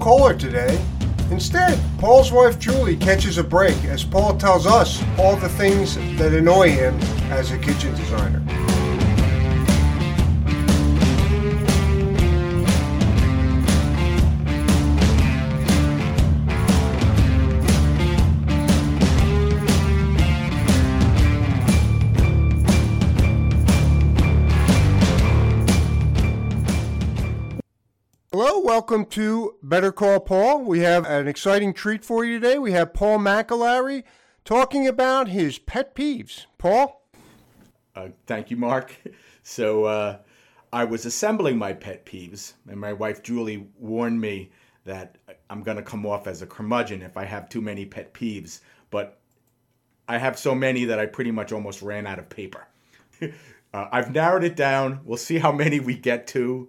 caller today. Instead, Paul's wife Julie catches a break as Paul tells us all the things that annoy him as a kitchen designer. Welcome to Better Call Paul. We have an exciting treat for you today. We have Paul McAlary talking about his pet peeves. Paul? Uh, thank you, Mark. So uh, I was assembling my pet peeves, and my wife Julie warned me that I'm going to come off as a curmudgeon if I have too many pet peeves. But I have so many that I pretty much almost ran out of paper. uh, I've narrowed it down. We'll see how many we get to.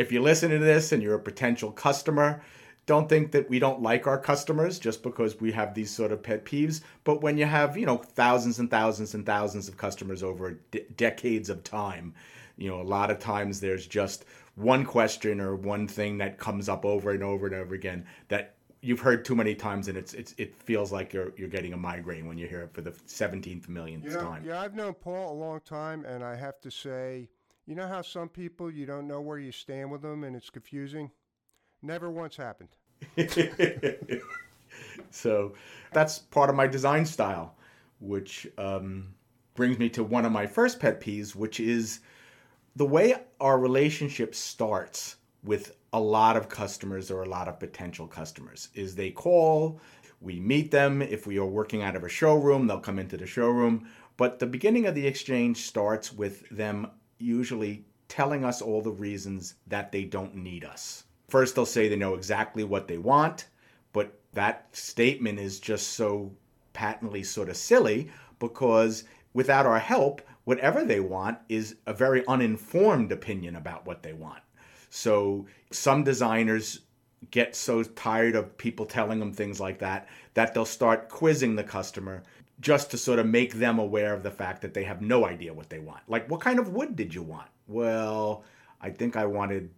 If you listen to this and you're a potential customer, don't think that we don't like our customers just because we have these sort of pet peeves. But when you have, you know, thousands and thousands and thousands of customers over de- decades of time, you know, a lot of times there's just one question or one thing that comes up over and over and over again that you've heard too many times and it's, it's it feels like you're you're getting a migraine when you hear it for the 17th millionth You know, time. yeah, I've known Paul a long time, and I have to say, you know how some people you don't know where you stand with them, and it's confusing. Never once happened. so that's part of my design style, which um, brings me to one of my first pet peeves, which is the way our relationship starts with a lot of customers or a lot of potential customers is they call we meet them if we are working out of a showroom they'll come into the showroom but the beginning of the exchange starts with them usually telling us all the reasons that they don't need us. First they'll say they know exactly what they want but that statement is just so patently sort of silly because without our help whatever they want is a very uninformed opinion about what they want. So some designers get so tired of people telling them things like that that they'll start quizzing the customer just to sort of make them aware of the fact that they have no idea what they want. Like, what kind of wood did you want? Well, I think I wanted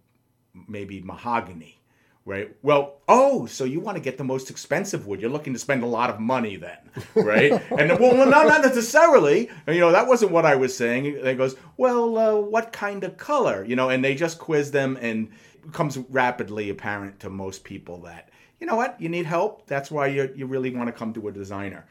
maybe mahogany, right? Well, oh, so you want to get the most expensive wood. You're looking to spend a lot of money then, right? and well, no, not necessarily. You know, that wasn't what I was saying. It goes, well, uh, what kind of color? You know, and they just quiz them and it becomes rapidly apparent to most people that, you know what, you need help. That's why you, you really want to come to a designer.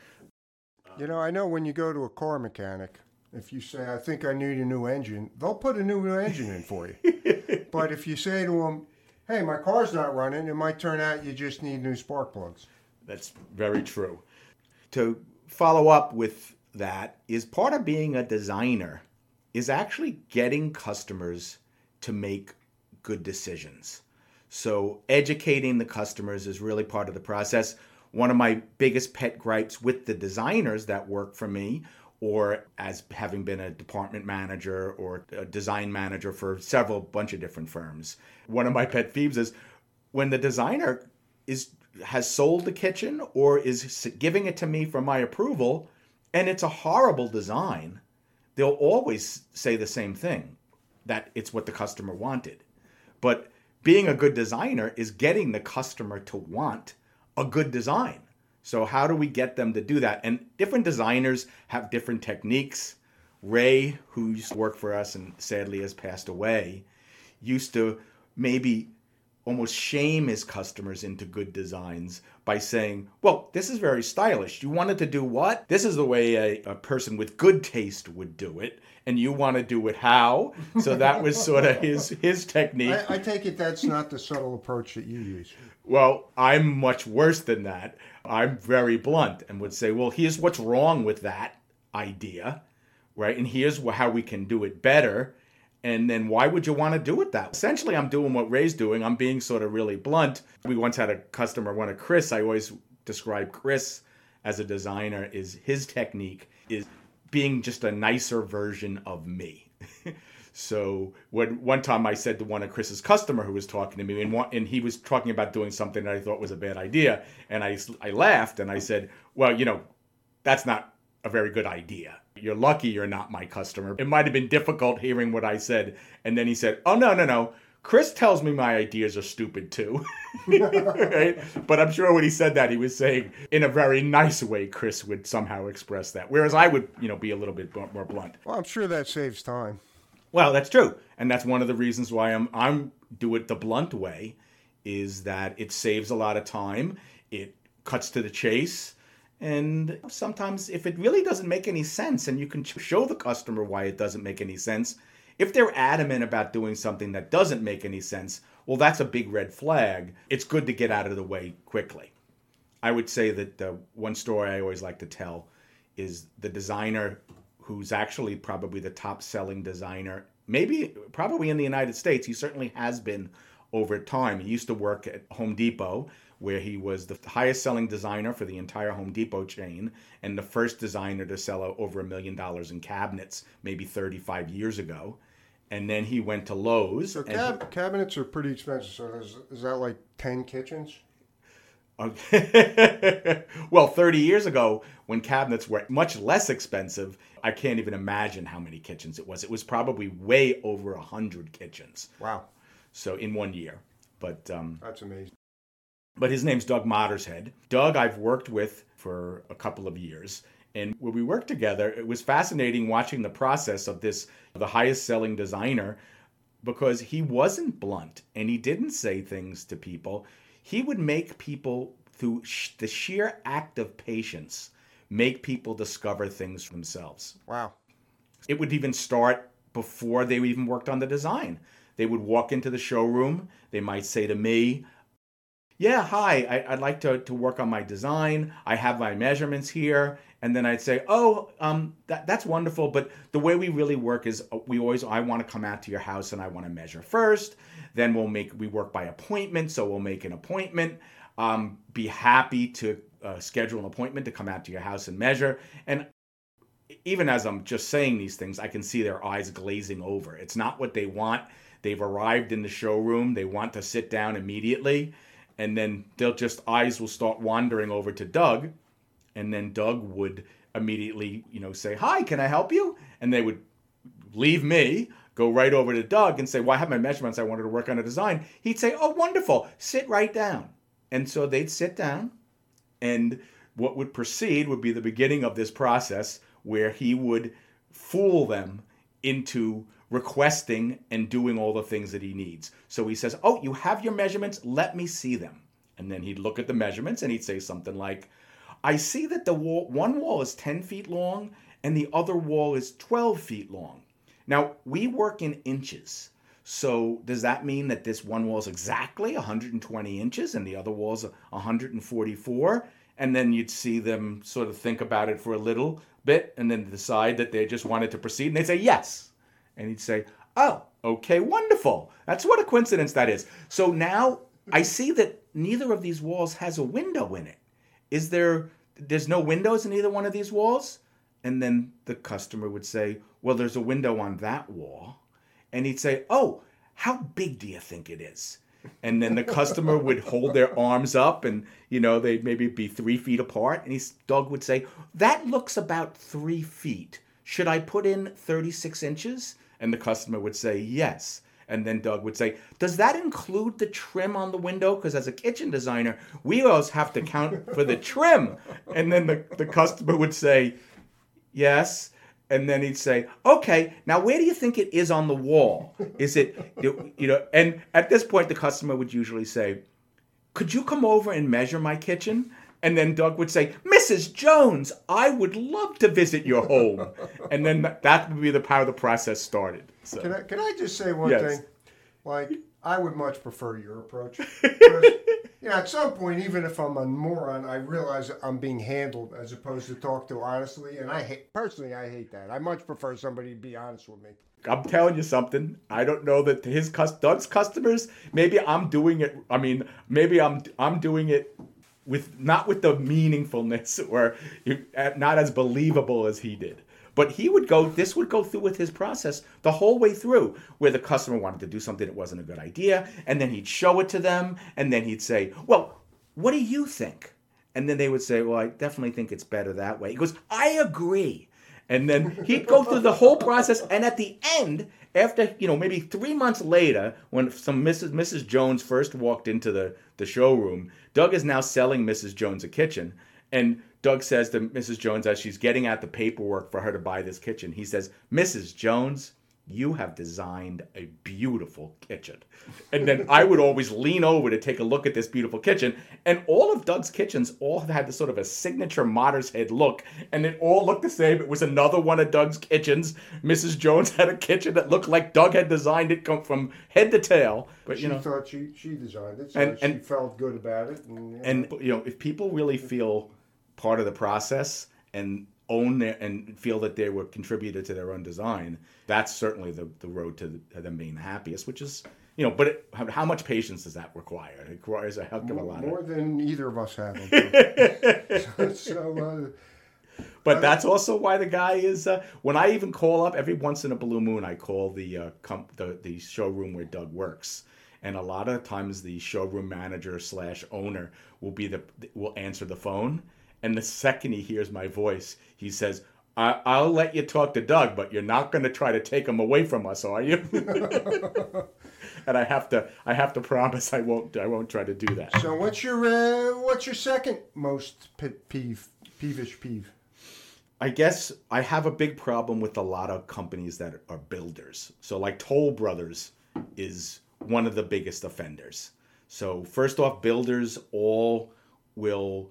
You know, I know when you go to a car mechanic, if you say, I think I need a new engine, they'll put a new engine in for you. but if you say to them, hey, my car's not running, it might turn out you just need new spark plugs. That's very true. To follow up with that is part of being a designer is actually getting customers to make good decisions. So educating the customers is really part of the process. One of my biggest pet gripes with the designers that work for me or as having been a department manager or a design manager for several bunch of different firms. One of my pet peeves is when the designer is has sold the kitchen or is giving it to me for my approval and it's a horrible design, they'll always say the same thing that it's what the customer wanted. But being a good designer is getting the customer to want a good design. So, how do we get them to do that? And different designers have different techniques. Ray, who used to work for us and sadly has passed away, used to maybe almost shame his customers into good designs by saying, Well, this is very stylish. You wanted to do what? This is the way a, a person with good taste would do it. And you want to do it how? So that was sort of his his technique. I, I take it that's not the subtle approach that you use. Well, I'm much worse than that. I'm very blunt and would say, well, here's what's wrong with that idea, right? And here's how we can do it better. And then why would you want to do it that? Essentially, I'm doing what Ray's doing. I'm being sort of really blunt. We once had a customer, one of Chris. I always describe Chris as a designer. Is his technique is being just a nicer version of me. So when one time I said to one of Chris's customer who was talking to me, and, one, and he was talking about doing something that I thought was a bad idea, and I I laughed and I said, well, you know, that's not a very good idea. You're lucky you're not my customer. It might have been difficult hearing what I said, and then he said, oh no no no, Chris tells me my ideas are stupid too. right? But I'm sure when he said that, he was saying in a very nice way, Chris would somehow express that. Whereas I would, you know, be a little bit more blunt. Well, I'm sure that saves time. Well, that's true. And that's one of the reasons why I'm I'm do it the blunt way is that it saves a lot of time. It cuts to the chase. And sometimes if it really doesn't make any sense and you can show the customer why it doesn't make any sense, if they're adamant about doing something that doesn't make any sense, well, that's a big red flag. It's good to get out of the way quickly. I would say that the one story I always like to tell is the designer who's actually probably the top selling designer, maybe probably in the United States. He certainly has been over time. He used to work at Home Depot, where he was the highest selling designer for the entire Home Depot chain and the first designer to sell over a million dollars in cabinets, maybe 35 years ago. And then he went to Lowe's. So cab- cabinets are pretty expensive. So is, is that like 10 kitchens? well, 30 years ago, when cabinets were much less expensive, I can't even imagine how many kitchens it was. It was probably way over 100 kitchens. Wow. So in one year. But um, that's amazing. But his name's Doug Mottershead. Doug, I've worked with for a couple of years. And when we worked together, it was fascinating watching the process of this, the highest selling designer, because he wasn't blunt and he didn't say things to people. He would make people, through sh- the sheer act of patience, make people discover things for themselves. Wow. It would even start before they even worked on the design. They would walk into the showroom. They might say to me, yeah, hi, I, would like to, to work on my design. I have my measurements here. And then I'd say, oh, um, that, that's wonderful. But the way we really work is uh, we always, I want to come out to your house and I want to measure first. Then we'll make, we work by appointment. So we'll make an appointment. Um, be happy to uh, schedule an appointment to come out to your house and measure. And even as I'm just saying these things, I can see their eyes glazing over. It's not what they want. They've arrived in the showroom. They want to sit down immediately. And then they'll just, eyes will start wandering over to Doug. And then Doug would immediately, you know, say, Hi, can I help you? And they would leave me, go right over to Doug and say, Well, I have my measurements. I wanted to work on a design. He'd say, Oh, wonderful. Sit right down. And so they'd sit down. And what would proceed would be the beginning of this process where he would fool them into requesting and doing all the things that he needs. So he says, Oh, you have your measurements, let me see them. And then he'd look at the measurements and he'd say something like, I see that the wall, one wall is 10 feet long and the other wall is 12 feet long. Now, we work in inches. So does that mean that this one wall is exactly 120 inches and the other wall is 144? And then you'd see them sort of think about it for a little bit and then decide that they just wanted to proceed and they'd say yes. And he'd say, Oh, okay, wonderful. That's what a coincidence that is. So now I see that neither of these walls has a window in it. Is there, there's no windows in either one of these walls? And then the customer would say, Well, there's a window on that wall. And he'd say, Oh, how big do you think it is? And then the customer would hold their arms up and, you know, they'd maybe be three feet apart. And his dog would say, That looks about three feet. Should I put in 36 inches? And the customer would say, yes. And then Doug would say, Does that include the trim on the window? Because as a kitchen designer, we always have to count for the trim. And then the, the customer would say, Yes. And then he'd say, Okay, now where do you think it is on the wall? Is it, you know, and at this point, the customer would usually say, Could you come over and measure my kitchen? And then Doug would say, Mrs. Jones, I would love to visit your home. and then that would be the how the process started. So. Can, I, can I just say one yes. thing? Like, I would much prefer your approach. Because, you know, at some point, even if I'm a moron, I realize I'm being handled as opposed to talk to honestly. And I hate, personally, I hate that. I much prefer somebody to be honest with me. I'm telling you something. I don't know that his Doug's customers. Maybe I'm doing it. I mean, maybe I'm I'm doing it with not with the meaningfulness or uh, not as believable as he did. But he would go, this would go through with his process the whole way through, where the customer wanted to do something that wasn't a good idea, and then he'd show it to them, and then he'd say, Well, what do you think? And then they would say, Well, I definitely think it's better that way. He goes, I agree. And then he'd go through the whole process, and at the end, after you know maybe three months later, when some Mrs. Mrs. Jones first walked into the the showroom, Doug is now selling Mrs. Jones a kitchen, and Doug says to Mrs. Jones as she's getting out the paperwork for her to buy this kitchen, he says, "Mrs. Jones." You have designed a beautiful kitchen. And then I would always lean over to take a look at this beautiful kitchen. And all of Doug's kitchens all had this sort of a signature Mottershead look. And it all looked the same. It was another one of Doug's kitchens. Mrs. Jones had a kitchen that looked like Doug had designed it from head to tail. But she you know, thought she, she designed it, so And- she and- felt good about it. And, know, and you know, if people really feel part of the process and own their and feel that they were contributed to their own design, that's certainly the, the road to, them being the happiest. Which is, you know, but it, how, much patience does that require? It requires a heck of a lot. more Of, than either of us have. so, so uh, but that's also why the guy is. Uh, when I even call up every once in a blue moon, I call the uh, comp, the the showroom where Doug works. And a lot of times, the showroom manager slash owner will be the will answer the phone, and the second he hears my voice, he says, I, "I'll let you talk to Doug, but you're not going to try to take him away from us, are you?" and I have to I have to promise I won't I won't try to do that. so what's your uh, what's your second most pe- peeve peevish peeve? I guess I have a big problem with a lot of companies that are builders. So, like Toll Brothers is one of the biggest offenders. So, first off, builders all will,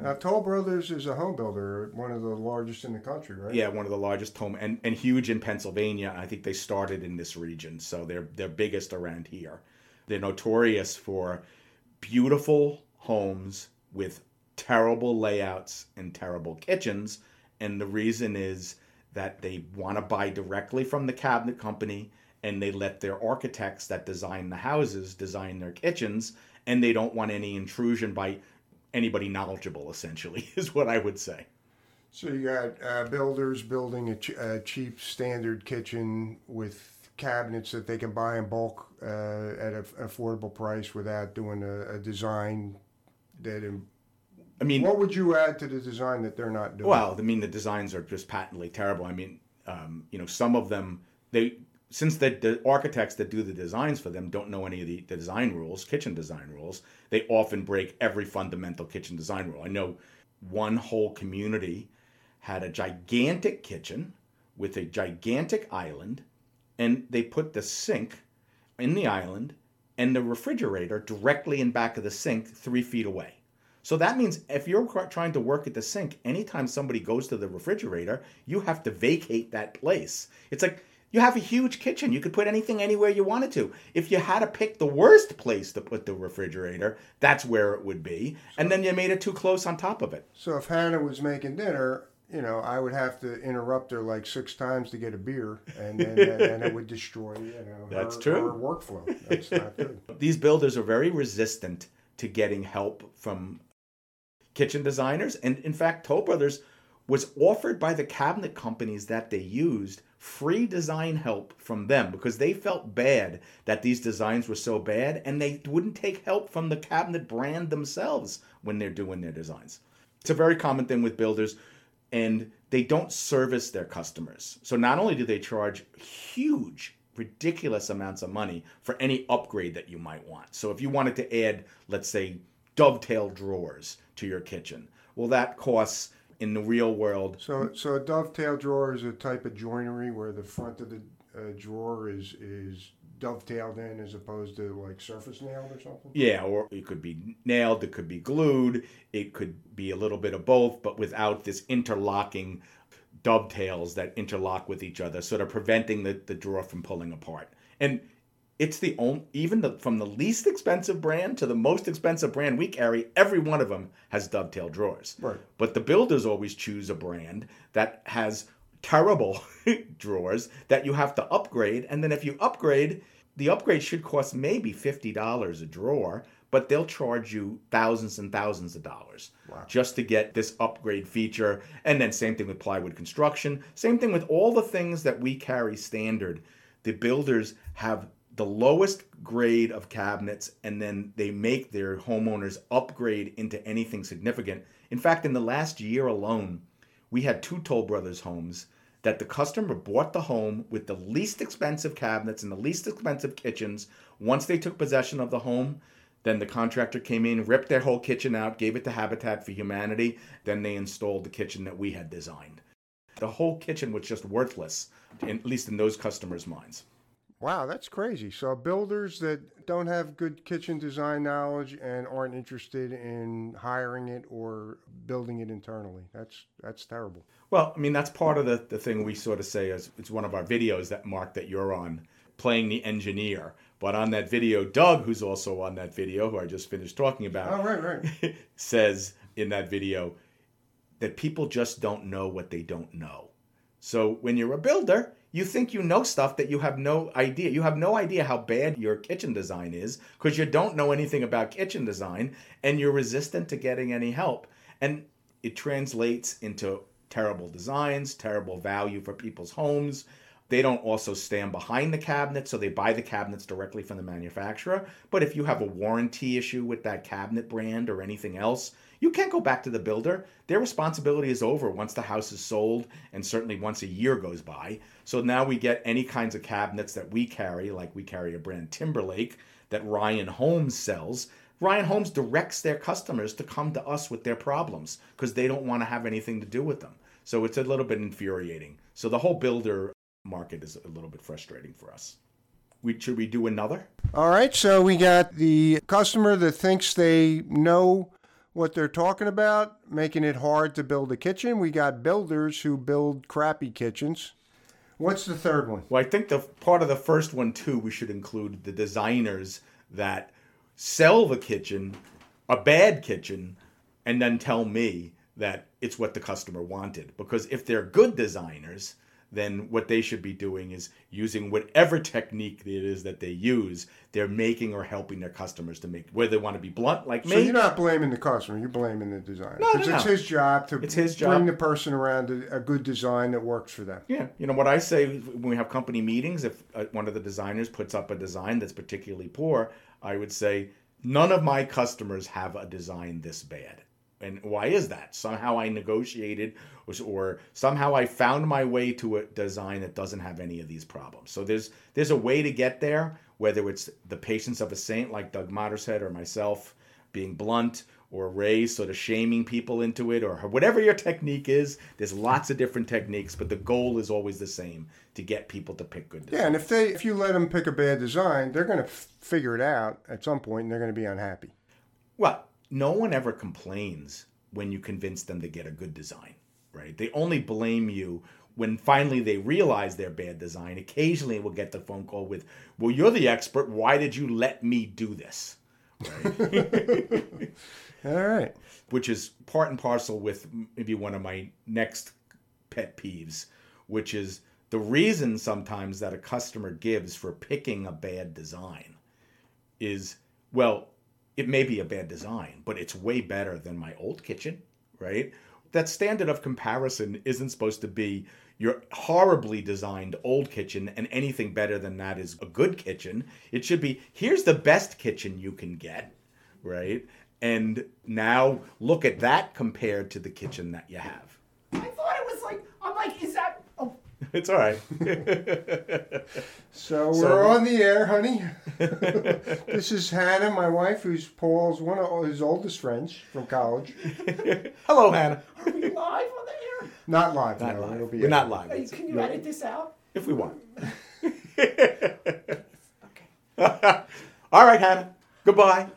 Uh, Toll Brothers is a home builder, one of the largest in the country, right? yeah, one of the largest home and, and huge in Pennsylvania. I think they started in this region, so they're they're biggest around here. They're notorious for beautiful homes with terrible layouts and terrible kitchens. And the reason is that they want to buy directly from the cabinet company and they let their architects that design the houses design their kitchens and they don't want any intrusion by anybody knowledgeable essentially is what i would say So you got uh, builders building a, ch- a cheap standard kitchen with cabinets that they can buy in bulk uh, at an affordable price without doing a, a design that. Im- i mean what would you add to the design that they're not doing? Well, I mean, the designs are just patently terrible. I mean, um, you know, some of them they since the, the architects that do the designs for them don't know any of the, the design rules, kitchen design rules. They often break every fundamental kitchen design rule. I know one whole community had a gigantic kitchen with a gigantic island, and they put the sink in the island and the refrigerator directly in back of the sink, three feet away. So that means if you're trying to work at the sink, anytime somebody goes to the refrigerator, you have to vacate that place. It's like you have a huge kitchen. You could put anything anywhere you wanted to. If you had to pick the worst place to put the refrigerator, that's where it would be. And then you made it too close on top of it. So if Hannah was making dinner, you know, I would have to interrupt her like six times to get a beer, and then and, and it would destroy, you know, That's her, true. her workflow. That's not good. These builders are very resistant to getting help from kitchen designers. And in fact, Toll Brothers was offered by the cabinet companies that they used free design help from them because they felt bad that these designs were so bad and they wouldn't take help from the cabinet brand themselves when they're doing their designs. It's a very common thing with builders and they don't service their customers. So not only do they charge huge ridiculous amounts of money for any upgrade that you might want. So if you wanted to add, let's say, dovetail drawers to your kitchen, well, that costs in the real world. So, so a dovetail drawer is a type of joinery where the front of the uh, drawer is is dovetailed in as opposed to like surface nailed or something. Yeah, or it could be nailed, it could be glued, it could be a little bit of both, but without this interlocking dovetails that interlock with each other, sort of preventing the, the drawer from pulling apart. And it's the only, even the, from the least expensive brand to the most expensive brand we carry, every one of them has dovetail drawers. Right. But the builders always choose a brand that has terrible drawers that you have to upgrade. And then if you upgrade, the upgrade should cost maybe $50 a drawer, but they'll charge you thousands and thousands of dollars Wow. just to get this upgrade feature. And then same thing with plywood construction. Same thing with all the things that we carry standard. The builders have the lowest grade of cabinets and then they make their homeowners upgrade into anything significant. In fact, in the last year alone, we had two Toll Brothers homes that the customer bought the home with the least expensive cabinets and the least expensive kitchens. Once they took possession of the home, then the contractor came in, ripped their whole kitchen out, gave it to Habitat for Humanity. Then they installed the kitchen that we had designed. The whole kitchen was just worthless, at least in those customers' minds. Wow, that's crazy. So builders that don't have good kitchen design knowledge and aren't interested in hiring it or building it internally. That's that's terrible. Well, I mean that's part of the, the thing we sort of say is it's one of our videos that Mark that you're on, playing the engineer. But on that video, Doug, who's also on that video, who I just finished talking about, oh, right, right. says in that video that people just don't know what they don't know. So when you're a builder, you think you know stuff that you have no idea. You have no idea how bad your kitchen design is because you don't know anything about kitchen design and you're resistant to getting any help. And it translates into terrible designs, terrible value for people's homes. They don't also stand behind the cabinet, so they buy the cabinets directly from the manufacturer. But if you have a warranty issue with that cabinet brand or anything else, you can't go back to the builder. Their responsibility is over once the house is sold, and certainly once a year goes by. So now we get any kinds of cabinets that we carry, like we carry a brand Timberlake that Ryan Homes sells. Ryan Homes directs their customers to come to us with their problems because they don't want to have anything to do with them. So it's a little bit infuriating. So the whole builder market is a little bit frustrating for us. We, should we do another? All right. So we got the customer that thinks they know what they're talking about, making it hard to build a kitchen. We got builders who build crappy kitchens. What's the third one? Well, I think the part of the first one too, we should include the designers that sell the kitchen, a bad kitchen, and then tell me that it's what the customer wanted. Because if they're good designers, then what they should be doing is using whatever technique it is that they use. They're making or helping their customers to make whether they want to be blunt like So me. you're not blaming the customer, you're blaming the designer. No, no, Because it's no. his job to It's his bring the person around a, a good design that works for them. Yeah, you know what I say when we have company meetings. If uh, one of the designers puts up a design that's particularly poor, I would say none of my customers have a design this bad. And why is that? Somehow I negotiated, or, somehow I found my way to a design that doesn't have any of these problems. So there's there's a way to get there, whether it's the patience of a saint like Doug Mottershead or myself being blunt, or Ray sort of shaming people into it, or whatever your technique is. There's lots of different techniques, but the goal is always the same: to get people to pick good. Yeah, and if they if you let them pick a bad design, they're going to f- figure it out at some point, and they're going to be unhappy. Well, no one ever complains when you convince them to get a good design, right? They only blame you when finally they realize their bad design. Occasionally we'll get the phone call with, Well, you're the expert. Why did you let me do this? All right. Which is part and parcel with maybe one of my next pet peeves, which is the reason sometimes that a customer gives for picking a bad design is, well, it may be a bad design, but it's way better than my old kitchen, right? That standard of comparison isn't supposed to be your horribly designed old kitchen and anything better than that is a good kitchen. It should be here's the best kitchen you can get, right? And now look at that compared to the kitchen that you have. I thought it was like I'm like, is that? Oh, It's all right. So we're So- on the air, honey. this is Hannah, my wife, who's Paul's one of his oldest friends from college. Hello, Hannah. are we live on the air? Not live, Not no. live. It'll be We're not live. Hey, can you edit this out? if we want. Okay. All right, Hannah. Goodbye.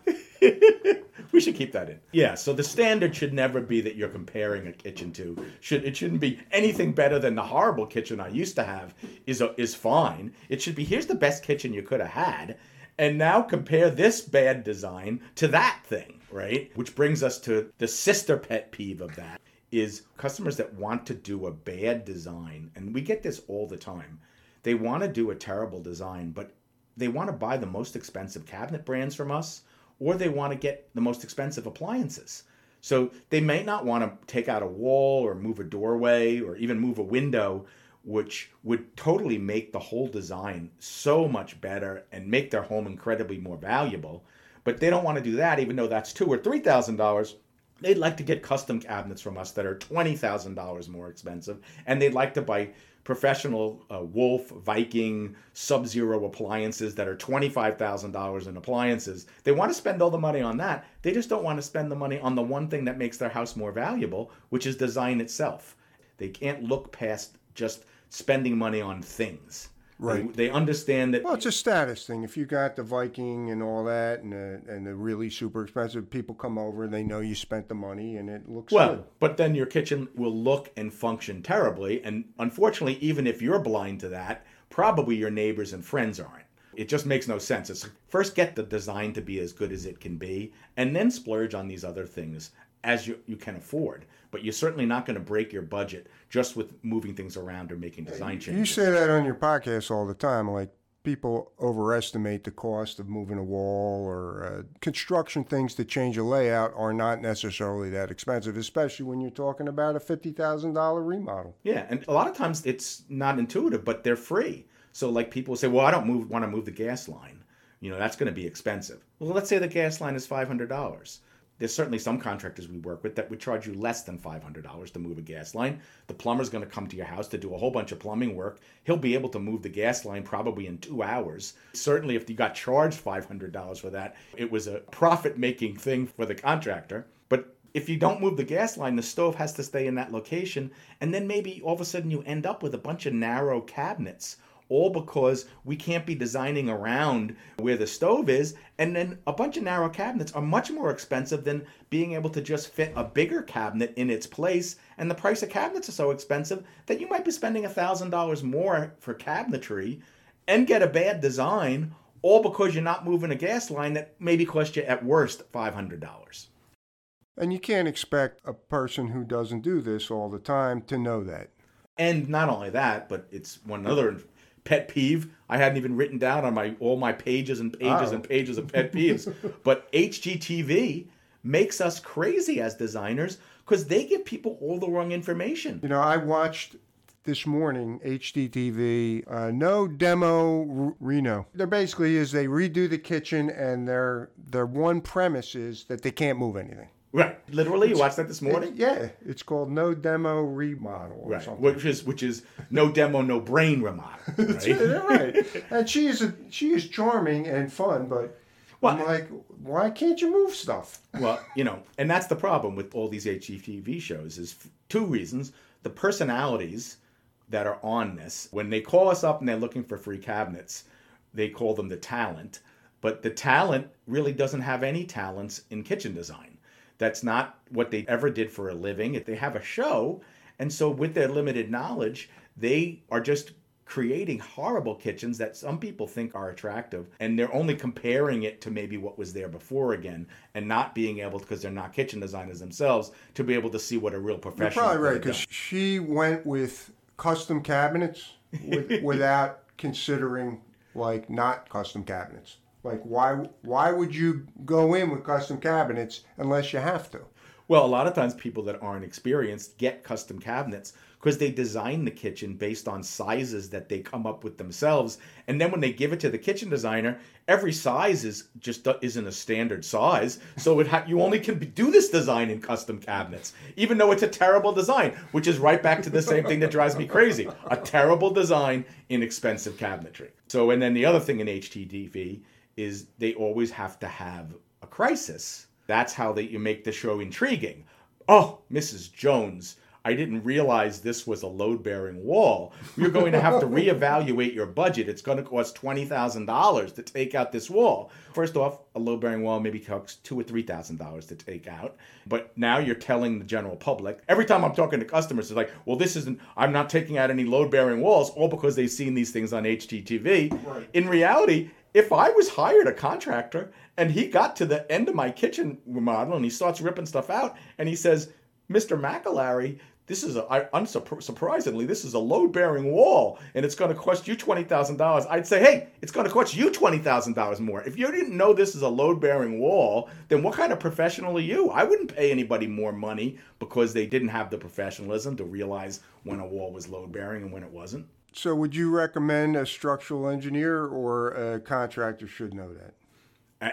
we should keep that in. Yeah. So the standard should never be that you're comparing a kitchen to. Should it shouldn't be anything better than the horrible kitchen I used to have is a, is fine. It should be here's the best kitchen you could have had, and now compare this bad design to that thing, right? Which brings us to the sister pet peeve of that is customers that want to do a bad design, and we get this all the time. They want to do a terrible design, but they want to buy the most expensive cabinet brands from us or they want to get the most expensive appliances. So they may not want to take out a wall or move a doorway or even move a window, which would totally make the whole design so much better and make their home incredibly more valuable. But they don't want to do that, even though that's two or three thousand dollars. They'd like to get custom cabinets from us that are twenty thousand dollars more expensive, and they'd like to buy professional uh, Wolf, Viking, Sub Zero appliances that are $25,000 in appliances. They want to spend all the money on that. They just don't want to spend the money on the one thing that makes their house more valuable, which is design itself. They can't look past just spending money on things. Right. They, they understand that. Well, it's a status thing. If you got the Viking and all that, and the, and the really super expensive, people come over, they know you spent the money, and it looks Well, good. but then your kitchen will look and function terribly. And unfortunately, even if you're blind to that, probably your neighbors and friends aren't. It just makes no sense. It's first get the design to be as good as it can be, and then splurge on these other things as you, you can afford. But you're certainly not going to break your budget just with moving things around or making design changes. You say that on your podcast all the time, like people overestimate the cost of moving a wall or uh, construction things to change a layout are not necessarily that expensive, especially when you're talking about a fifty thousand dollar remodel. Yeah, and a lot of times it's not intuitive, but they're free. So like people say, well, I don't move want to move the gas line. You know, that's going to be expensive. Well, let's say the gas line is five hundred dollars. There's certainly some contractors we work with that would charge you less than $500 to move a gas line. The plumber's going to come to your house to do a whole bunch of plumbing work. He'll be able to move the gas line probably in two hours. Certainly, if you got charged $500 for that, it was a profit making thing for the contractor. But if you don't move the gas line, the stove has to stay in that location. And then maybe all of a sudden you end up with a bunch of narrow cabinets all because we can't be designing around where the stove is. And then a bunch of narrow cabinets are much more expensive than being able to just fit a bigger cabinet in its place. And the price of cabinets are so expensive that you might be spending $1,000 more for cabinetry and get a bad design, all because you're not moving a gas line that maybe cost you at worst $500. And you can't expect a person who doesn't do this all the time to know that. And not only that, but it's one other pet peeve I hadn't even written down on my all my pages and pages Oh. and pages of pet peeves. but HGTV makes us crazy as designers because they give people all the wrong information. You know, I watched this morning HGTV, uh, no demo R- Reno. There basically is they redo the kitchen, and their their one premise is that they can't move anything. Right. Literally, you watched that this It- morning? yeah, it's called no demo remodel or Right. something. Which is which is no demo, no brain remodel. Right? Right. And she is a, she is charming and fun, but I'm like, why can't you move stuff? well, you know, and that's the problem with all these HGTV shows is two reasons. The personalities that are on this, when they call us up and they're looking for free cabinets, they call them the talent. But the talent really doesn't have any talents in kitchen design. That's not what they ever did for a living. If they have a show, and so with their limited knowledge, they are just creating horrible kitchens that some people think are attractive and they're only comparing it to maybe what was there before again and not being able because they're not kitchen designers themselves to be able to see what a real You're professional probably right because she went with custom cabinets with, without considering like not custom cabinets. Like why why would you go in with custom cabinets unless you have to? Well, a lot of times people that aren't experienced get custom cabinets because they design the kitchen based on sizes that they come up with themselves, and then when they give it to the kitchen designer, every size is just isn't a standard size. So it ha- you only can do this design in custom cabinets, even though it's a terrible design, which is right back to the same thing that drives me crazy: a terrible design in expensive cabinetry. So, and then the other thing in HGTV is they always have to have a crisis. That's how they, you make the show intriguing. Oh, Mrs. Jones, I didn't realize this was a load bearing wall. You're going to have to reevaluate your budget. It's going to cost $20,000 to take out this wall. First off, a load bearing wall maybe costs two or $3,000 to take out. But now you're telling the general public. Every time I'm talking to customers, it's like, well, this isn't, I'm not taking out any load bearing walls, all because they've seen these things on HGTV. Right. In reality, if I was hired a contractor and he got to the end of my kitchen remodel and he starts ripping stuff out and he says, Mr. McAlary, this is a, I, unsurprisingly, this is a load bearing wall and it's going to cost you $20,000. I'd say, hey, it's going to cost you $20,000 more. If you didn't know this is a load bearing wall, then what kind of professional are you? I wouldn't pay anybody more money because they didn't have the professionalism to realize when a wall was load bearing and when it wasn't. So would you recommend a structural engineer or a contractor should know that?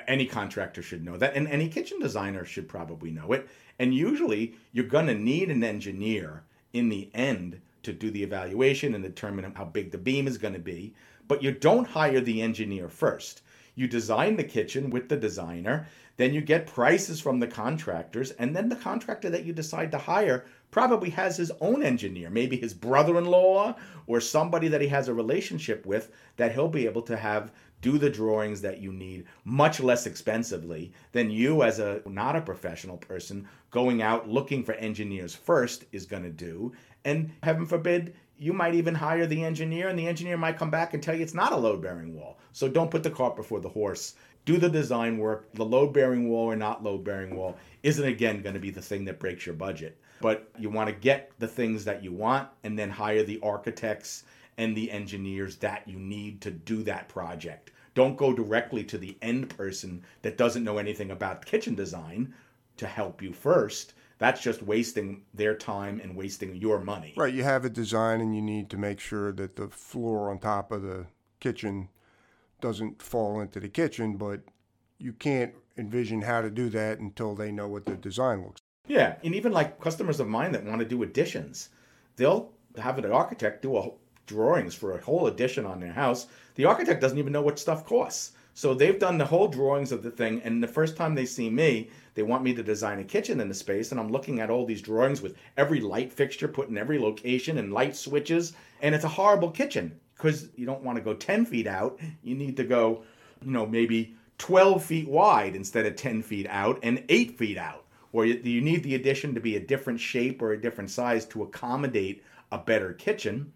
Any contractor should know that and any kitchen designer should probably know it and usually you're going to need an engineer in the end to do the evaluation and determine how big the beam is going to be. But you don't hire the engineer first. You design the kitchen with the designer, then you get prices from the contractors, and then the contractor that you decide to hire probably has his own engineer, maybe his brother in law or somebody that he has a relationship with that he'll be able to have do the drawings that you need much less expensively than you as a not a professional person going out looking for engineers first is going to do. And heaven forbid you might even hire the engineer and the engineer might come back and tell you it's not a load bearing wall. So don't put the cart before the horse. Do the design work. The load bearing wall or not load bearing wall isn't again going to be the thing that breaks your budget but you want to get the things that you want and then hire the architects and the engineers that you need to do that project. Don't go directly to the end person that doesn't know anything about kitchen design to help you first. That's just wasting their time and wasting your money. Right, you have a design and you need to make sure that the floor on top of the kitchen doesn't fall into the kitchen, but you can't envision how to do that until they know what the design looks Yeah, and even like customers of mine that want to do additions, they'll have an architect do a drawings for a whole addition on their house. The architect doesn't even know what stuff costs. So they've done the whole drawings of the thing, and the first time they see me, they want me to design a kitchen in the space, and I'm looking at all these drawings with every light fixture put in every location and light switches, and it's a horrible kitchen because you don't want to go 10 feet out. You need to go, you know, maybe 12 feet wide instead of 10 feet out and 8 feet out. Or you, you need the addition to be a different shape or a different size to accommodate a better kitchen.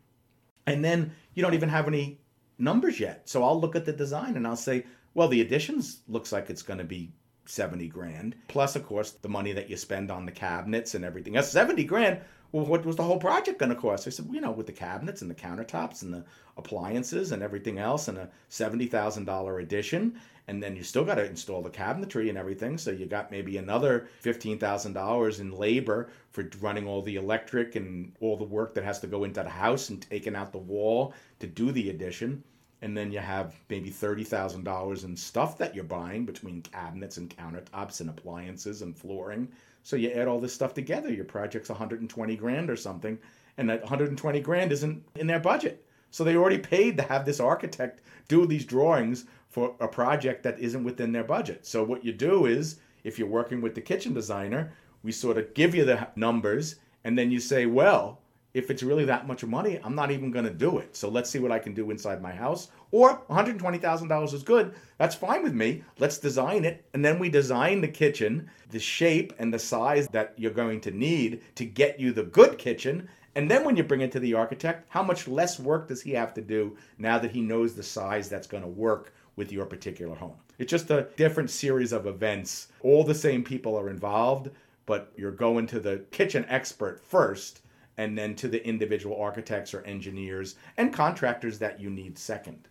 And then you don't even have any numbers yet. So I'll look at the design and I'll say, well, the additions looks like it's going to be 70 grand. Plus, of course, the money that you spend on the cabinets and everything. That's 70 grand. Well, what was the whole project going to cost? I said, you know, with the cabinets and the countertops and the appliances and everything else, and a $70,000 addition. And then you still got to install the cabinetry and everything. So you got maybe another $15,000 in labor for running all the electric and all the work that has to go into the house and taking out the wall to do the addition. And then you have maybe $30,000 in stuff that you're buying between cabinets and countertops and appliances and flooring. So you add all this stuff together, your project's 120 grand or something, and that 120 grand isn't in their budget. So they already paid to have this architect do these drawings for a project that isn't within their budget. So what you do is, if you're working with the kitchen designer, we sort of give you the numbers, and then you say, well, if it's really that much money, I'm not even going to do it. So let's see what I can do inside my house. Or $120,000 is good. That's fine with me. Let's design it. And then we design the kitchen, the shape and the size that you're going to need to get you the good kitchen. And then when you bring it to the architect, how much less work does he have to do now that he knows the size that's going to work with your particular home? It's just a different series of events. All the same people are involved, but you're going to the kitchen expert first and then to the individual architects or engineers and contractors that you need second.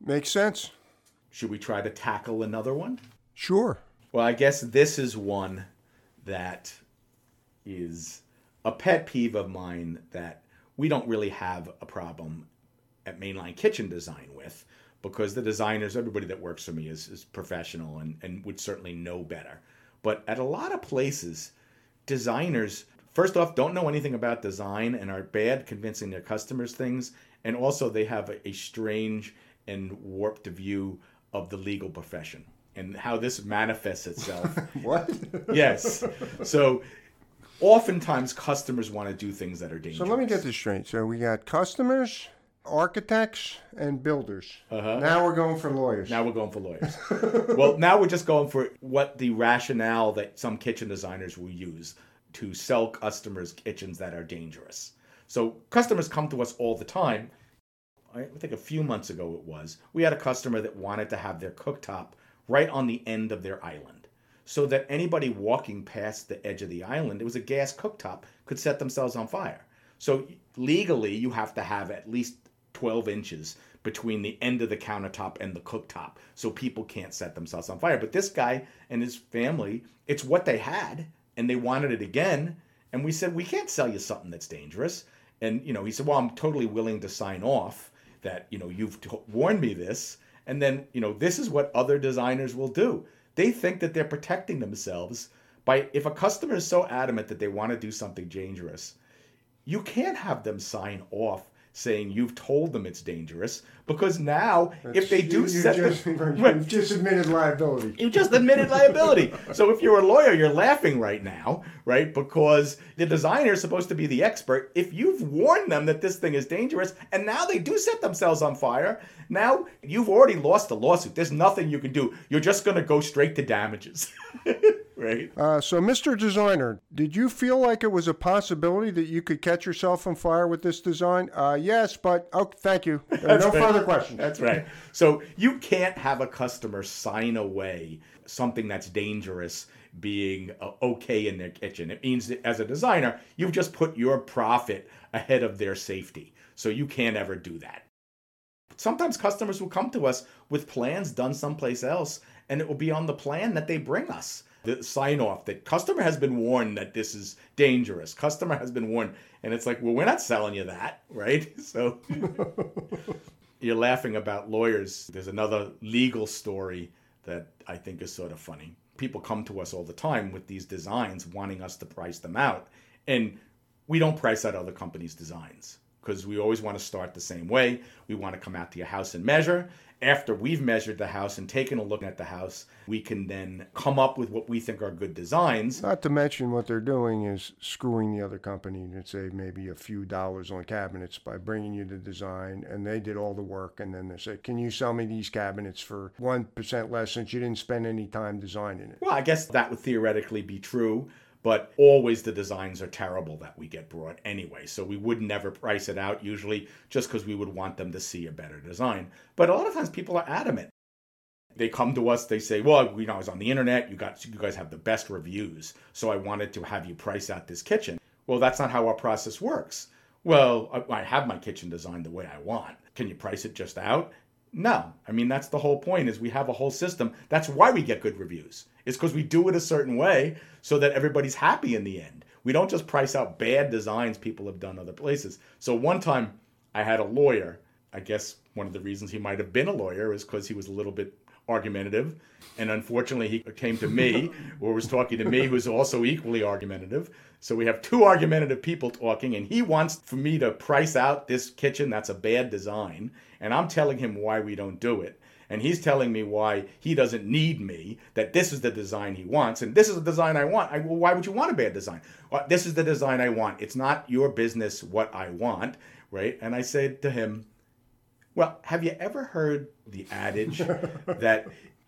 Makes sense. Should we try to tackle another one? Sure. Well, I guess this is one that is a pet peeve of mine that we don't really have a problem at Main Line Kitchen Design with because the designers, everybody that works for me is, is professional and, and would certainly know better. But at a lot of places, designers, first off, don't know anything about design and are bad convincing their customers things. And also, they have a, a strange and warped view of the legal profession and how this manifests itself. What? yes. So oftentimes customers want to do things that are dangerous so let me get this straight. So we got customers, architects, and builders. Uh-huh. Now we're going for lawyers. Now we're going for lawyers. well, now we're just going for what the rationale that some kitchen designers will use to sell customers kitchens that are dangerous. So customers come to us all the time. I think a few months ago it was. We had a customer that wanted to have their cooktop right on the end of their island. So that anybody walking past the edge of the island, it was a gas cooktop, could set themselves on fire. So legally, you have to have at least 12 inches between the end of the countertop and the cooktop so people can't set themselves on fire. But this guy and his family, it's what they had and they wanted it again. And we said, we can't sell you something that's dangerous. And, you know, he said, well, I'm totally willing to sign off that, you know, you've t- warned me this. And then, you know, this is what other designers will do. They think that they're protecting themselves by, if a customer is so adamant that they want to do something dangerous, you can't have them sign off saying you've told them it's dangerous because now if they do you, you set just, the, you just admitted liability. you just admitted liability. so if you're a lawyer, you're laughing right now, right? Because the designer is supposed to be the expert. If you've warned them that this thing is dangerous and now they do set themselves on fire, now you've already lost the lawsuit. There's nothing you can do. You're just going to go straight to damages. right? Uh, so, Mr. Designer, did you feel like it was a possibility that you could catch yourself on fire with this design? Uh, yes, but oh, thank you. No right. Further questions. That's right. So you can't have a customer sign away something that's dangerous being uh, okay in their kitchen. It means that as a designer, you've just put your profit ahead of their safety. So you can't ever do that. Sometimes customers will come to us with plans done someplace else, and it will be on the plan that they bring us. The sign off that customer has been warned that this is dangerous. Customer has been warned, and it's like, well, we're not selling you that, right? So you're laughing about lawyers. There's another legal story that I think is sort of funny. People come to us all the time with these designs wanting us to price them out. And we don't price out other companies' designs because we always want to start the same way. We want to come out to your house and measure. After we've measured the house and taken a look at the house, we can then come up with what we think are good designs. Not to mention what they're doing is screwing the other company to save maybe a few dollars on cabinets by bringing you the design, and they did all the work, and then they say, "Can you sell me these cabinets for one percent less since you didn't spend any time designing it?" Well, I guess that would theoretically be true, but always the designs are terrible that we get brought anyway. So we would never price it out usually just because we would want them to see a better design. But a lot of times people are adamant. They come to us, they say, Well, you know, I was on the internet, you got you guys have the best reviews, so I wanted to have you price out this kitchen. Well, that's not how our process works. Well, I have my kitchen designed the way I want. Can you price it just out? No. I mean, that's the whole point is we have a whole system. That's why we get good reviews. It's because we do it a certain way so that everybody's happy in the end. We don't just price out bad designs people have done other places. So one time I had a lawyer. I guess one of the reasons he might have been a lawyer is because he was a little bit argumentative. And unfortunately, he came to me or was talking to me, who's also equally argumentative. So we have two argumentative people talking, and he wants for me to price out this kitchen that's a bad design. And I'm telling him why we don't do it. And he's telling me why he doesn't need me, that this is the design he wants, and this is the design I want. I, well, why would you want a bad design? Well, this is the design I want. It's not your business what I want, right? And I said to him, well, have you ever heard the adage that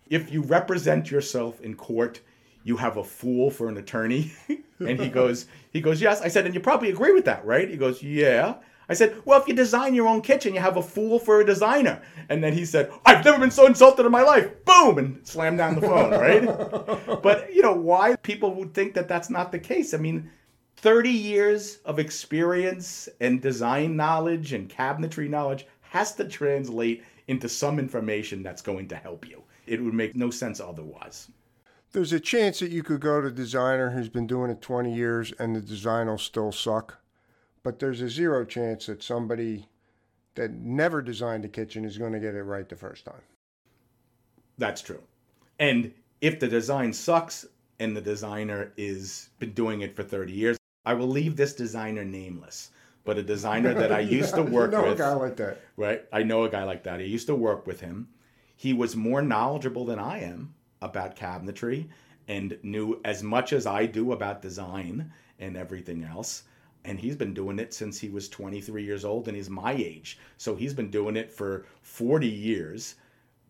if you represent yourself in court, you have a fool for an attorney? and he goes, he goes, yes. I said, and you probably agree with that, right? He goes, yeah. I said, well, if you design your own kitchen, you have a fool for a designer. And then he said, I've never been so insulted in my life. Boom, and slammed down the phone, right? but you know why people would think that that's not the case? I mean, 30 years of experience and design knowledge and cabinetry knowledge has to translate into some information that's going to help you. It would make no sense otherwise. There's a chance that you could go to a designer who's been doing it 20 years and the design will still suck. But there's a zero chance that somebody that never designed a kitchen is going to get it right the first time. That's true. And if the design sucks and the designer is been doing it for 30 years, I will leave this designer nameless. But a designer that I used to work you know with, a guy like that. right? I know a guy like that. I used to work with him. He was more knowledgeable than I am about cabinetry and knew as much as I do about design and everything else. And he's been doing it since he was 23 years old and he's my age. So he's been doing it for 40 years.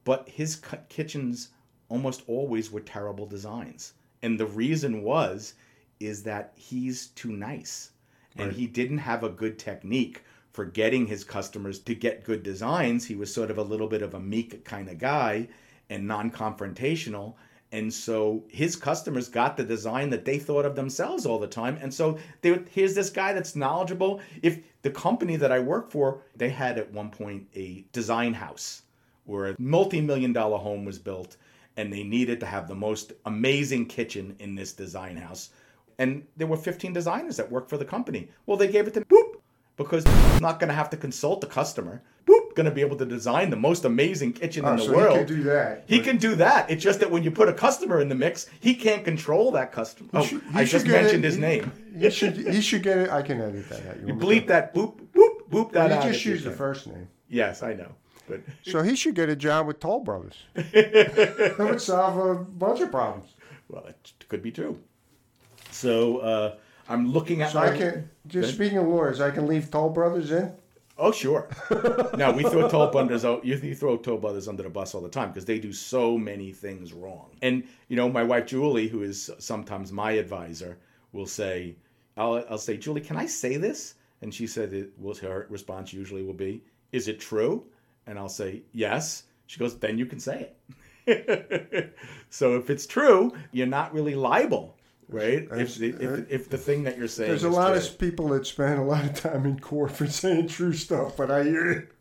But his kitchens almost always were terrible designs. And the reason was is that he's too nice and he didn't have a good technique for getting his customers to get good designs. He was sort of a little bit of a meek kind of guy and non-confrontational. And so his customers got the design that they thought of themselves all the time. And so they, here's this guy that's knowledgeable. If the company that I work for, they had at one point a design house where a multi-million dollar home was built and they needed to have the most amazing kitchen in this design house. And there were 15 designers that worked for the company. Well, they gave it to boop because I'm not going to have to consult the customer. Going to be able to design the most amazing kitchen Oh, in the so world. he can do that. He can do that. It's just that when you put a customer in the mix, he can't control that customer. Oh, should- I just mentioned it- his he- name. He should. He should get it. I can edit that out. You want bleep that. Boop boop boop that out. You just you use the first name. Yes, I know. But So he should get a job with Toll Brothers. that would solve a bunch of problems. well, it could be true. So uh, I'm looking at So my. I can just speaking of lawyers, I can leave Toll Brothers in. Oh sure. no, we throw toll brothers out. You you throw toll brothers under the bus all the time because they do so many things wrong. And you know, my wife Julie, who is sometimes my advisor, will say, "I'll I'll say, Julie, can I say this?" And she said, "It will." Her response usually will be, "Is it true?" And I'll say, "Yes." She goes, "Then you can say it." so if it's true, you're not really liable, right? If, if, if the thing that you're saying There's a lot true. of people that spend a lot of time in court for saying true stuff, but I hear you.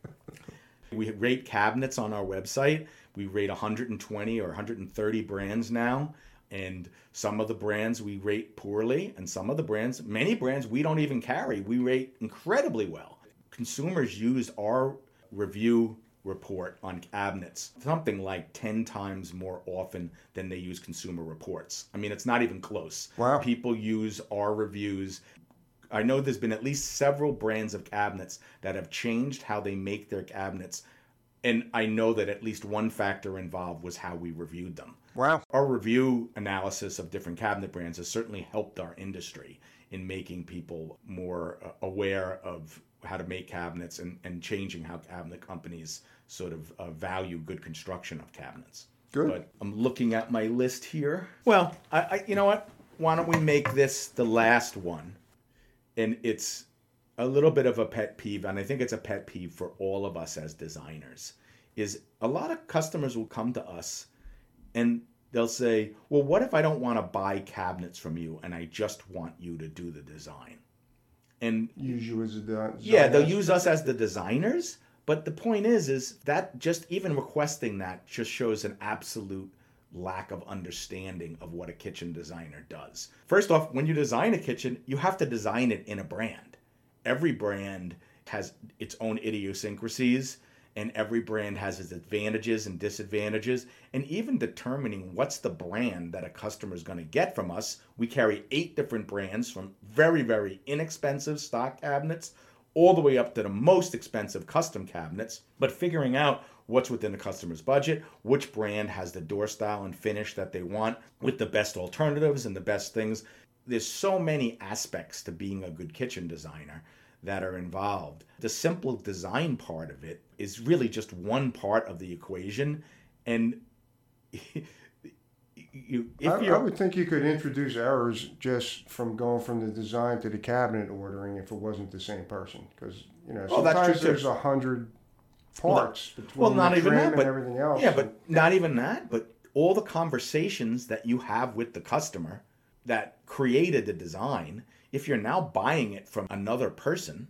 We rate cabinets on our website. We rate 120 or 130 brands now. And some of the brands we rate poorly, and some of the brands, many brands we don't even carry, we rate incredibly well. Consumers use our review report on cabinets something like 10 times more often than they use consumer reports. I mean, it's not even close. Wow. People use our reviews I know there's been at least several brands of cabinets that have changed how they make their cabinets. And I know that at least one factor involved was how we reviewed them. Wow. Our review analysis of different cabinet brands has certainly helped our industry in making people more uh, aware of how to make cabinets and, and changing how cabinet companies sort of uh, value good construction of cabinets. Good. But I'm looking at my list here. Well, I, I you know what? Why don't we make this the last one? and it's a little bit of a pet peeve and i think it's a pet peeve for all of us as designers is a lot of customers will come to us and they'll say well what if i don't want to buy cabinets from you and i just want you to do the design and Use you as a de- yeah they'll use us as the designers but the point is is that just even requesting that just shows an absolute lack of understanding of what a kitchen designer does. First off when you design a kitchen you have to design it in a brand. Every brand has its own idiosyncrasies and every brand has its advantages and disadvantages. And even determining what's the brand that a customer is going to get from us we carry eight different brands from very very inexpensive stock cabinets all the way up to the most expensive custom cabinets. But figuring out what's within the customer's budget which brand has the door style and finish that they want with the best alternatives and the best things. There's so many aspects to being a good kitchen designer that are involved. The simple design part of it is really just one part of the equation, and you if I, I would think you could introduce errors just from going from the design to the cabinet ordering if it wasn't the same person, because you know Well, that's sometimes there's a hundred parts between well, not the even that, and but everything else. yeah, but not even that, but all the conversations that you have with the customer that created the design. If you're now buying it from another person,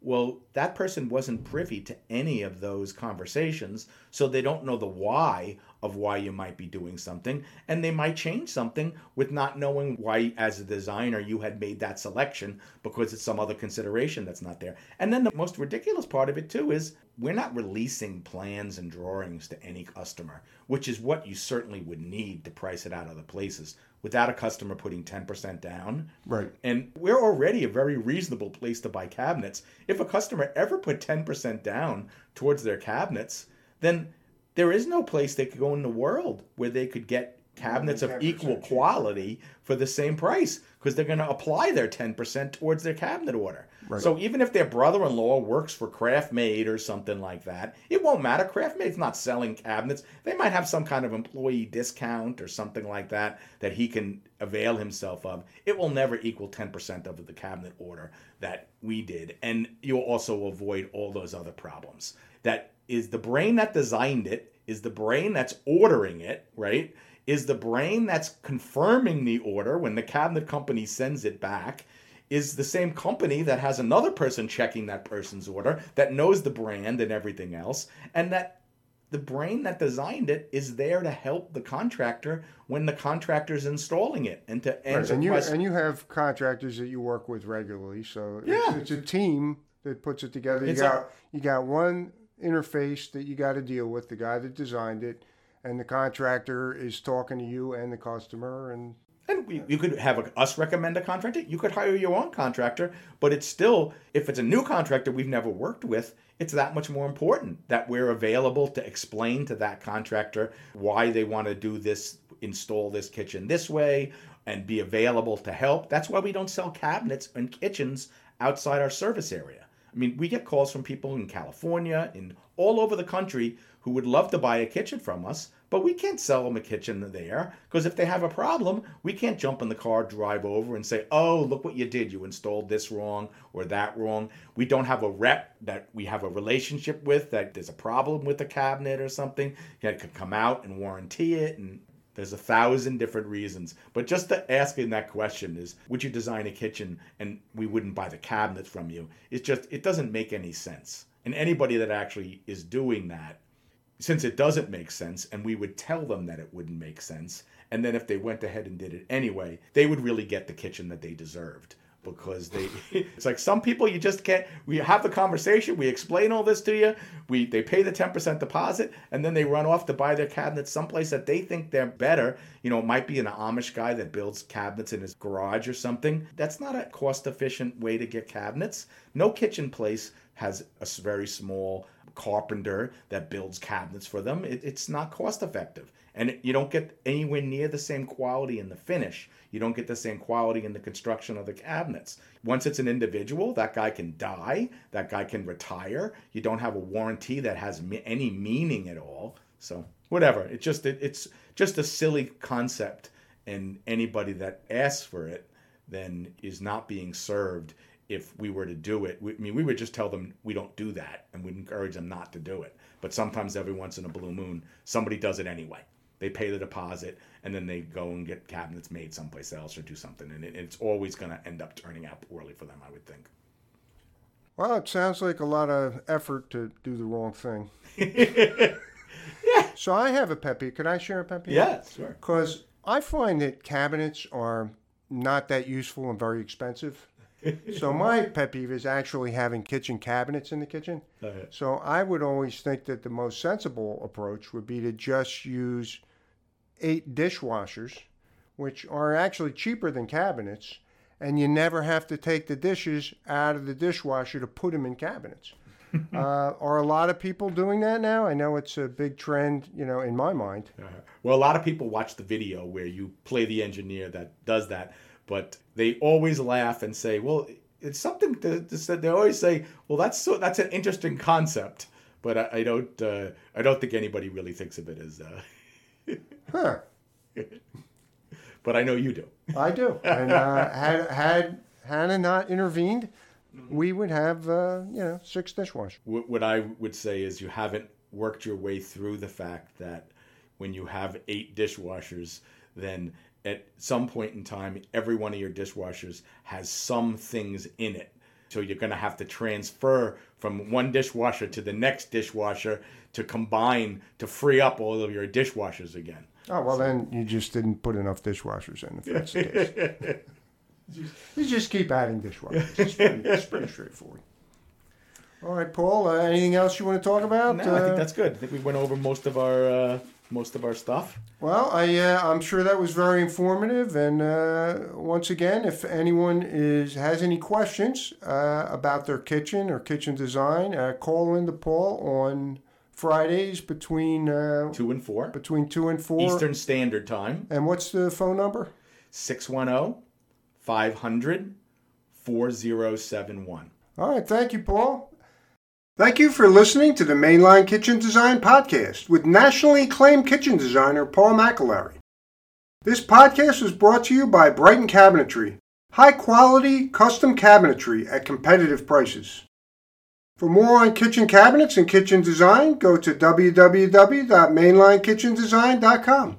well, that person wasn't privy to any of those conversations, so they don't know the why of why you might be doing something, and they might change something with not knowing why, as a designer, you had made that selection because it's some other consideration that's not there. And then the most ridiculous part of it, too, is we're not releasing plans and drawings to any customer, which is what you certainly would need to price it out other places without a customer putting 10% down. Right. And we're already a very reasonable place to buy cabinets. If a customer ever put 10% down towards their cabinets, then there is no place they could go in the world where they could get cabinets of equal cheaper. quality for the same price because they're going to apply their 10% towards their cabinet order. Right. So even if their brother-in-law works for CraftMaid or something like that, it won't matter. CraftMaid's not selling cabinets. They might have some kind of employee discount or something like that that he can avail himself of. It will never equal 10% of the cabinet order that we did. And you'll also avoid all those other problems. That is the brain that designed it, is the brain that's ordering it, right? Is the brain that's confirming the order when the cabinet company sends it back is the same company that has another person checking that person's order that knows the brand and everything else and that the brain that designed it is there to help the contractor when the contractor's installing it and to Right, answer And you and you have contractors that you work with regularly, so Yeah. it's, it's a team that puts it together. You It's a- got you got one interface that you got to deal with, the guy that designed it, and the contractor is talking to you and the customer, and And we, you could have a, us recommend a contractor. You could hire your own contractor, but it's still, if it's a new contractor we've never worked with, it's that much more important that we're available to explain to that contractor why they want to do this, install this kitchen this way, and be available to help. That's why we don't sell cabinets and kitchens outside our service area. I mean, we get calls from people in California, in all over the country, who would love to buy a kitchen from us, but we can't sell them a kitchen there because if they have a problem, we can't jump in the car, drive over, and say, "Oh, look what you did! You installed this wrong or that wrong." We don't have a rep that we have a relationship with that there's a problem with the cabinet or something. That could come out and warranty it, and there's a thousand different reasons. But just the asking that question is, would you design a kitchen and we wouldn't buy the cabinet from you? It's just it doesn't make any sense. And anybody that actually is doing that since it doesn't make sense and we would tell them that it wouldn't make sense and then if they went ahead and did it anyway they would really get the kitchen that they deserved because they it's like some people you just can't we have the conversation we explain all this to you we they pay the 10% deposit and then they run off to buy their cabinets someplace that they think they're better you know it might be an amish guy that builds cabinets in his garage or something that's not a cost efficient way to get cabinets no kitchen place has a very small carpenter that builds cabinets for them. It, it's not cost effective. And you don't get anywhere near the same quality in the finish. You don't get the same quality in the construction of the cabinets. Once it's an individual, that guy can die, that guy can retire. You don't have a warranty that has any meaning at all. So, whatever. It's just it, it's just a silly concept and anybody that asks for it then is not being served if we were to do it. We, I mean, we would just tell them we don't do that and we'd encourage them not to do it. But sometimes, every once in a blue moon, somebody does it anyway. They pay the deposit and then they go and get cabinets made someplace else or do something. And it, it's always going to end up turning out poorly for them, I would think. well, it sounds like a lot of effort to do the wrong thing. yeah. So I have a pet peeve. Can I share a pet peeve? Yeah, sure. Because I find that cabinets are not that useful and very expensive. so my pet peeve is actually having kitchen cabinets in the kitchen. So I would always think that the most sensible approach would be to just use eight dishwashers, which are actually cheaper than cabinets, and you never have to take the dishes out of the dishwasher to put them in cabinets. uh, are a lot of people doing that now? I know it's a big trend, you know, in my mind. Well, a lot of people watch the video where you play the engineer that does that, but they always laugh and say, "Well, it's something to, to say." They always say, "Well, that's so that's an interesting concept," but I, I don't uh, I don't think anybody really thinks of it as. Uh, Huh. but I know you do. I do. And uh, had had Hannah not intervened, we would have uh, you know six dishwashers. What, what I would say is you haven't worked your way through the fact that when you have eight dishwashers, then at some point in time, every one of your dishwashers has some things in it. So you're going to have to transfer from one dishwasher to the next dishwasher to combine to free up all of your dishwashers again. Oh well, then you just didn't put enough dishwashers in. If that's the case, you just keep adding dishwashers. It's pretty, it's pretty straightforward. All right, Paul. Uh, anything else you want to talk about? No, I Uh, think that's good. I think we went over most of our uh, most of our stuff. Well, I uh, I'm sure that was very informative. And uh, once again, if anyone is has any questions uh, about their kitchen or kitchen design, uh, call in to Paul on Fridays between uh, Two and four between two and four. Eastern Standard Time. And what's the phone number? 610 500 4071. All right, thank you, Paul. Thank you for listening to the Main Line Kitchen Design Podcast with nationally acclaimed kitchen designer Paul McAlary. This podcast was brought to you by Brighton Cabinetry, high quality custom cabinetry at competitive prices. For more on kitchen cabinets and kitchen design, go to www.mainlinekitchendesign.com.